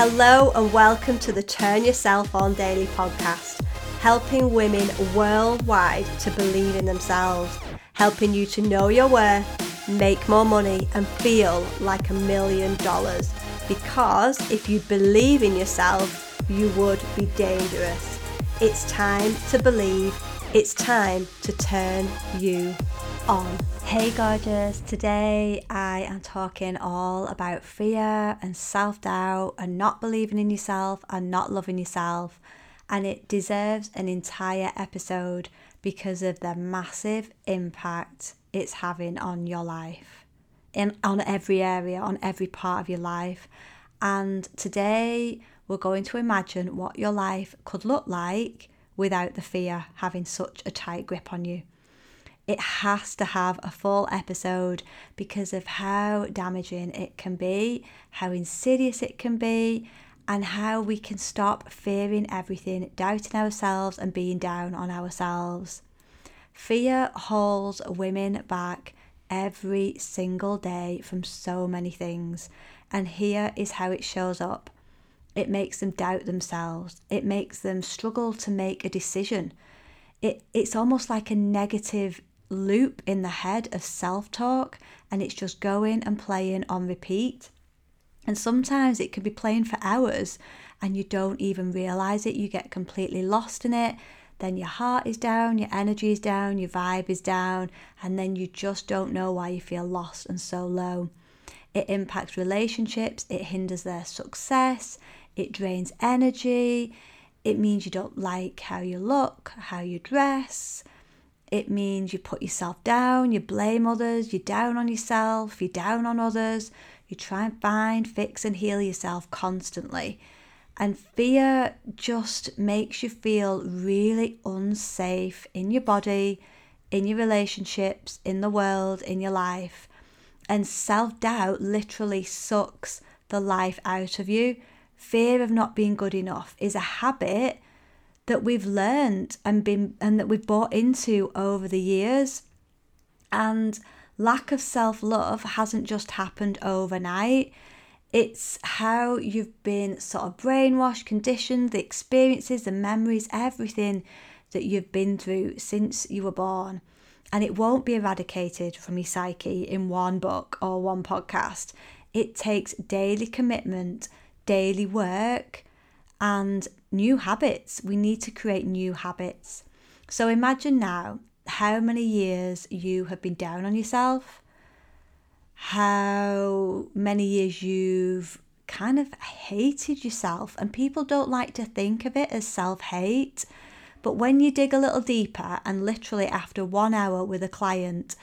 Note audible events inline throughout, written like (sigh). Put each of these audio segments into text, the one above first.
Hello, and welcome to the Turn Yourself On Daily podcast, helping women worldwide to believe in themselves, helping you to know your worth, make more money, and feel like a million dollars. Because if you believe in yourself, you would be dangerous. It's time to believe, it's time to turn you on. Hey gorgeous, today I am talking all about fear and self doubt and not believing in yourself and not loving yourself. And it deserves an entire episode because of the massive impact it's having on your life, in, on every area, on every part of your life. And today we're going to imagine what your life could look like without the fear having such a tight grip on you it has to have a full episode because of how damaging it can be, how insidious it can be, and how we can stop fearing everything, doubting ourselves, and being down on ourselves. Fear holds women back every single day from so many things, and here is how it shows up. It makes them doubt themselves. It makes them struggle to make a decision. It, it's almost like a negative loop in the head of self talk and it's just going and playing on repeat. And sometimes it can be playing for hours and you don't even realize it. You get completely lost in it. Then your heart is down, your energy is down, your vibe is down, and then you just don't know why you feel lost and so low. It impacts relationships, it hinders their success, it drains energy, it means you don't like how you look, how you dress, it means you put yourself down, you blame others, you're down on yourself, you're down on others, you try and find, fix, and heal yourself constantly. And fear just makes you feel really unsafe in your body, in your relationships, in the world, in your life. And self doubt literally sucks the life out of you. Fear of not being good enough is a habit that we've learned and been and that we've bought into over the years. And lack of self-love hasn't just happened overnight. It's how you've been sort of brainwashed, conditioned, the experiences, the memories, everything that you've been through since you were born. And it won't be eradicated from your psyche in one book or one podcast. It takes daily commitment, daily work, and new habits. We need to create new habits. So imagine now how many years you have been down on yourself, how many years you've kind of hated yourself, and people don't like to think of it as self hate. But when you dig a little deeper, and literally after one hour with a client,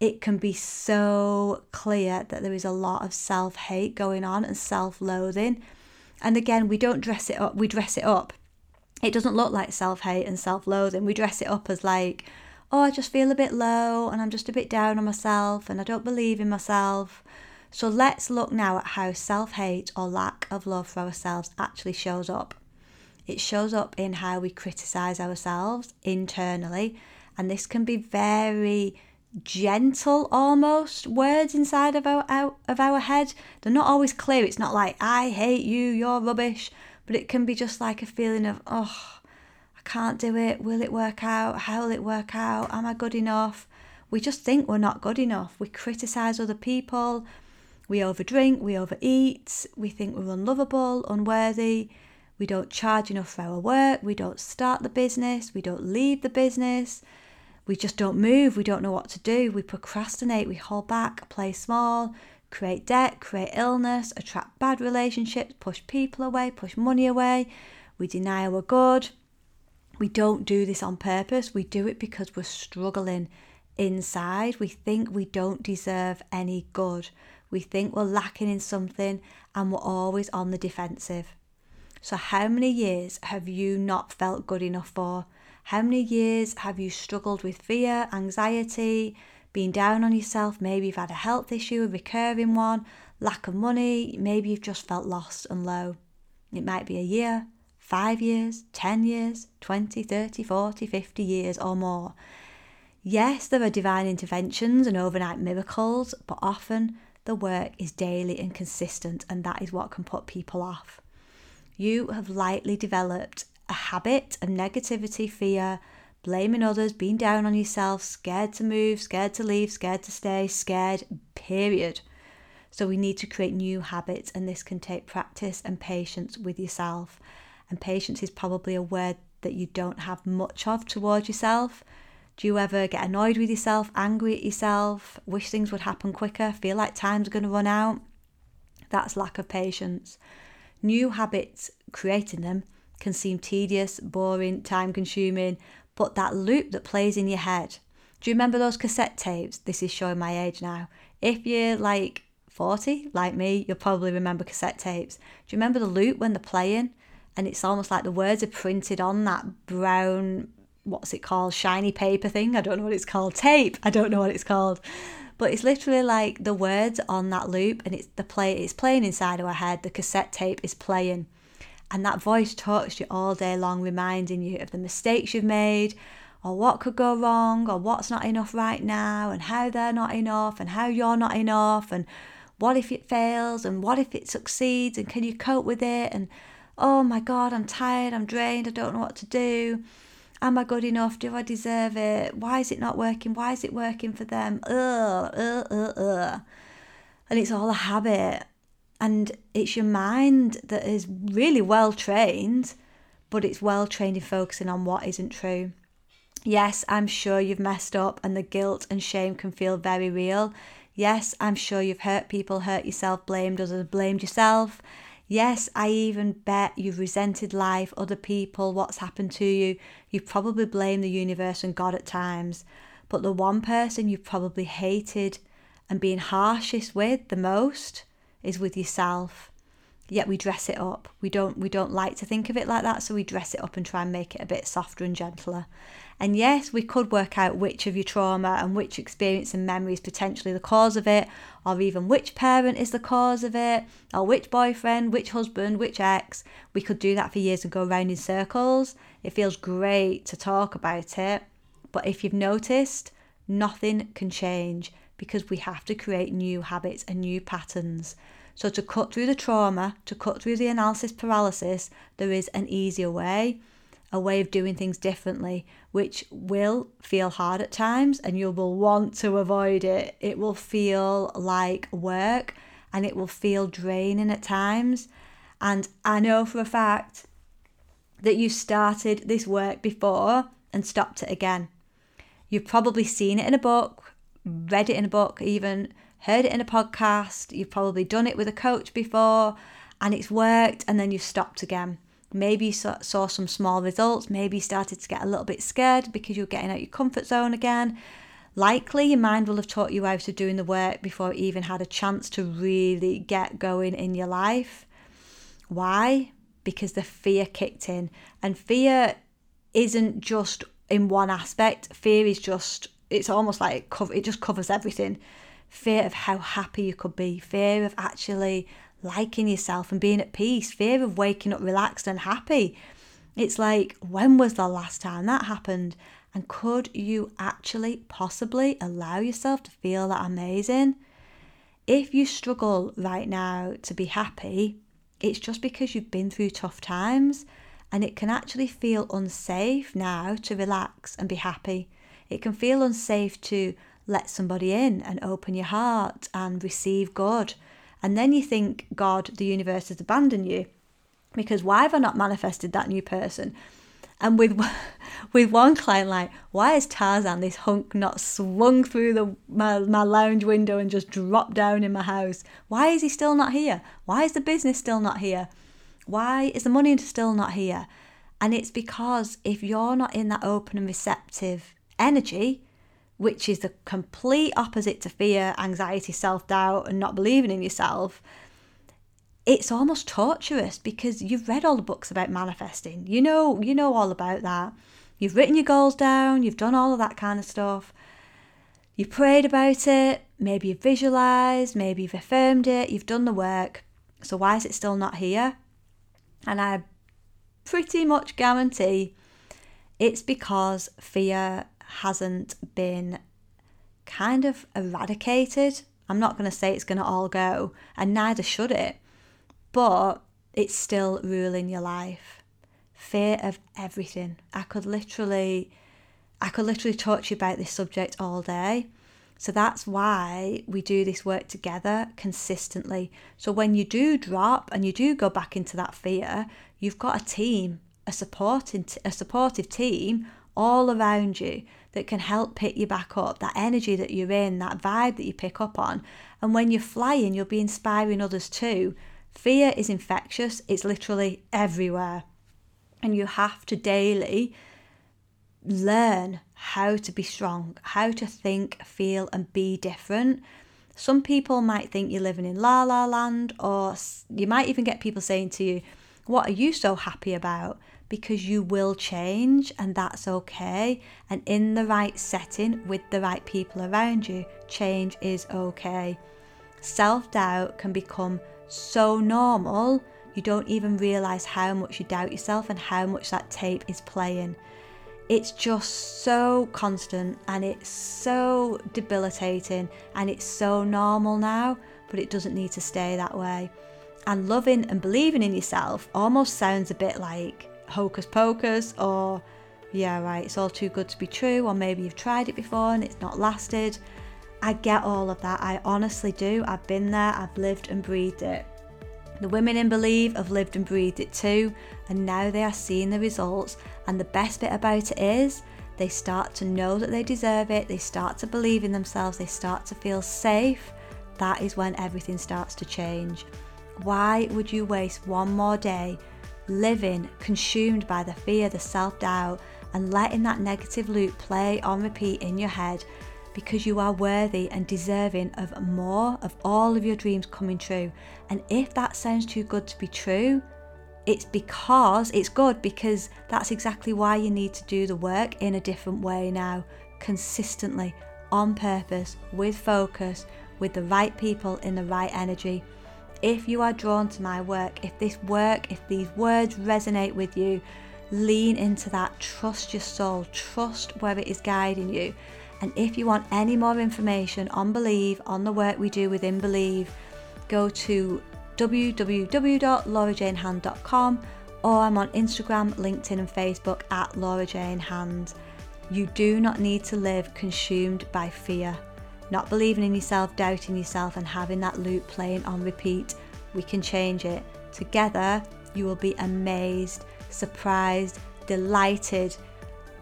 it can be so clear that there is a lot of self hate going on and self loathing. And again, we don't dress it up, we dress it up. It doesn't look like self hate and self loathing. We dress it up as like, oh, I just feel a bit low and I'm just a bit down on myself and I don't believe in myself. So let's look now at how self hate or lack of love for ourselves actually shows up. It shows up in how we criticize ourselves internally, and this can be very gentle almost words inside of our out of our head. They're not always clear. It's not like I hate you, you're rubbish, but it can be just like a feeling of oh, I can't do it. Will it work out? How will it work out? Am I good enough? We just think we're not good enough. We criticize other people. We overdrink, we overeat, we think we're unlovable, unworthy. We don't charge enough for our work, we don't start the business, we don't leave the business we just don't move, we don't know what to do, we procrastinate, we hold back, play small, create debt, create illness, attract bad relationships, push people away, push money away, we deny our good. We don't do this on purpose, we do it because we're struggling inside. We think we don't deserve any good. We think we're lacking in something and we're always on the defensive. So, how many years have you not felt good enough for? How many years have you struggled with fear, anxiety, being down on yourself? Maybe you've had a health issue, a recurring one, lack of money, maybe you've just felt lost and low. It might be a year, five years, 10 years, 20, 30, 40, 50 years or more. Yes, there are divine interventions and overnight miracles, but often the work is daily and consistent, and that is what can put people off. You have lightly developed a habit of negativity, fear, blaming others, being down on yourself, scared to move, scared to leave, scared to stay, scared, period. So we need to create new habits, and this can take practice and patience with yourself. And patience is probably a word that you don't have much of towards yourself. Do you ever get annoyed with yourself, angry at yourself, wish things would happen quicker, feel like time's going to run out? That's lack of patience. New habits, creating them, can seem tedious, boring, time consuming, but that loop that plays in your head. Do you remember those cassette tapes? This is showing my age now. If you're like 40, like me, you'll probably remember cassette tapes. Do you remember the loop when they're playing? And it's almost like the words are printed on that brown, what's it called, shiny paper thing? I don't know what it's called. Tape. I don't know what it's called. But it's literally like the words on that loop and it's the play it's playing inside of our head. The cassette tape is playing. And that voice talks to you all day long, reminding you of the mistakes you've made, or what could go wrong, or what's not enough right now, and how they're not enough, and how you're not enough, and what if it fails, and what if it succeeds, and can you cope with it? And oh my God, I'm tired, I'm drained, I don't know what to do. Am I good enough? Do I deserve it? Why is it not working? Why is it working for them? Ugh, ugh, ugh, ugh. And it's all a habit. And it's your mind that is really well trained, but it's well trained in focusing on what isn't true. Yes, I'm sure you've messed up and the guilt and shame can feel very real. Yes, I'm sure you've hurt people, hurt yourself, blamed others, blamed yourself. Yes, I even bet you've resented life, other people, what's happened to you. You've probably blamed the universe and God at times. But the one person you've probably hated and been harshest with the most is with yourself. Yet we dress it up. We don't we don't like to think of it like that so we dress it up and try and make it a bit softer and gentler. And yes we could work out which of your trauma and which experience and memory is potentially the cause of it or even which parent is the cause of it or which boyfriend which husband which ex. We could do that for years and go around in circles. It feels great to talk about it but if you've noticed nothing can change because we have to create new habits and new patterns. So, to cut through the trauma, to cut through the analysis paralysis, there is an easier way, a way of doing things differently, which will feel hard at times and you will want to avoid it. It will feel like work and it will feel draining at times. And I know for a fact that you started this work before and stopped it again. You've probably seen it in a book, read it in a book, even heard it in a podcast. You've probably done it with a coach before and it's worked, and then you've stopped again. Maybe you saw, some small results. Maybe you started to get a little bit scared because you're getting out your comfort zone again. Likely, your mind will have taught you how to doing the work before you even had a chance to really get going in your life. Why? Because the fear kicked in. And fear isn't just in one aspect, fear is just it's almost like it, it just covers everything. Fear of how happy you could be, fear of actually liking yourself and being at peace, fear of waking up relaxed and happy. It's like, when was the last time that happened? And could you actually possibly allow yourself to feel that amazing? If you struggle right now to be happy, it's just because you've been through tough times and it can actually feel unsafe now to relax and be happy. It can feel unsafe to let somebody in and open your heart and receive God. And then you think God, the universe has abandoned you because why have I not manifested that new person? And with (laughs) with one client, like, why is Tarzan, this hunk, not swung through the my, my lounge window and just dropped down in my house? Why is he still not here? Why is the business still not here? Why is the money still not here? And it's because if you're not in that open and receptive energy, which is the complete opposite to fear, anxiety, self doubt, and not believing in yourself, it's almost torturous because you've read all the books about manifesting. You know, you know all about that. You've written your goals down, you've done all of that kind of stuff. You've prayed about it, maybe you've visualized, maybe you've affirmed it, you've done the work. So why is it still not here? And I pretty much guarantee it's because fear hasn't been kind of eradicated. I'm not going to say it's going to all go, and neither should it. But it's still ruling your life. Fear of everything. I could literally I could literally talk to you about this subject all day. So that's why we do this work together consistently. So when you do drop and you do go back into that fear, you've got a team, a supporting a supportive team all around you that can help pick you back up, that energy that you're in, that vibe that you pick up on. And when you're flying, you'll be inspiring others too. Fear is infectious, it's literally everywhere. And you have to daily learn how to be strong, how to think, feel, and be different. Some people might think you're living in la la land, or you might even get people saying to you, What are you so happy about? Because you will change, and that's okay. And in the right setting with the right people around you, change is okay. Self doubt can become so normal, you don't even realize how much you doubt yourself and how much that tape is playing it's just so constant and it's so debilitating and it's so normal now, but it doesn't need to stay that way. And loving and believing in yourself almost sounds a bit like hocus pocus or, yeah, right, it's all too good to be true, or maybe you've tried it before and it's not lasted. I get all of that, I honestly do. I've been there, I've lived and breathed it. The women in Believe have lived and breathed it too, and now they are seeing the results. And the best bit about it is they start to know that they deserve it, they start to believe in themselves, they start to feel safe. That is when everything starts to change. Why would you waste one more day living consumed by the fear, the self doubt, and letting that negative loop play on repeat in your head because you are worthy and deserving of more of all of your dreams coming true. And if that sounds too good to be true, it's because it's good because that's exactly why you need to do the work in a different way now, consistently, on purpose, with focus, with the right people in the right energy. If you are drawn to my work, if this work, if these words resonate with you, lean into that, trust your soul, trust where it is guiding you, and if you want any more information on Believe, on the work we do within Believe, go to www.laurajanehand.com or I'm on Instagram, LinkedIn, and Facebook at Laura Jane Hand. You do not need to live consumed by fear, not believing in yourself, doubting yourself, and having that loop playing on repeat. We can change it. Together, you will be amazed, surprised, delighted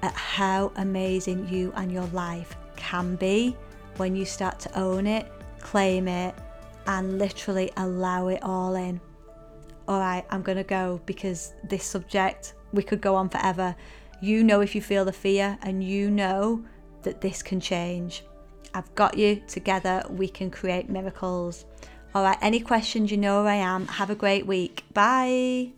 at how amazing you and your life can be when you start to own it, claim it, and literally allow it all in. All right, I'm going to go because this subject, we could go on forever. You know if you feel the fear, and you know that this can change. I've got you together, we can create miracles. All right, any questions, you know where I am. Have a great week. Bye.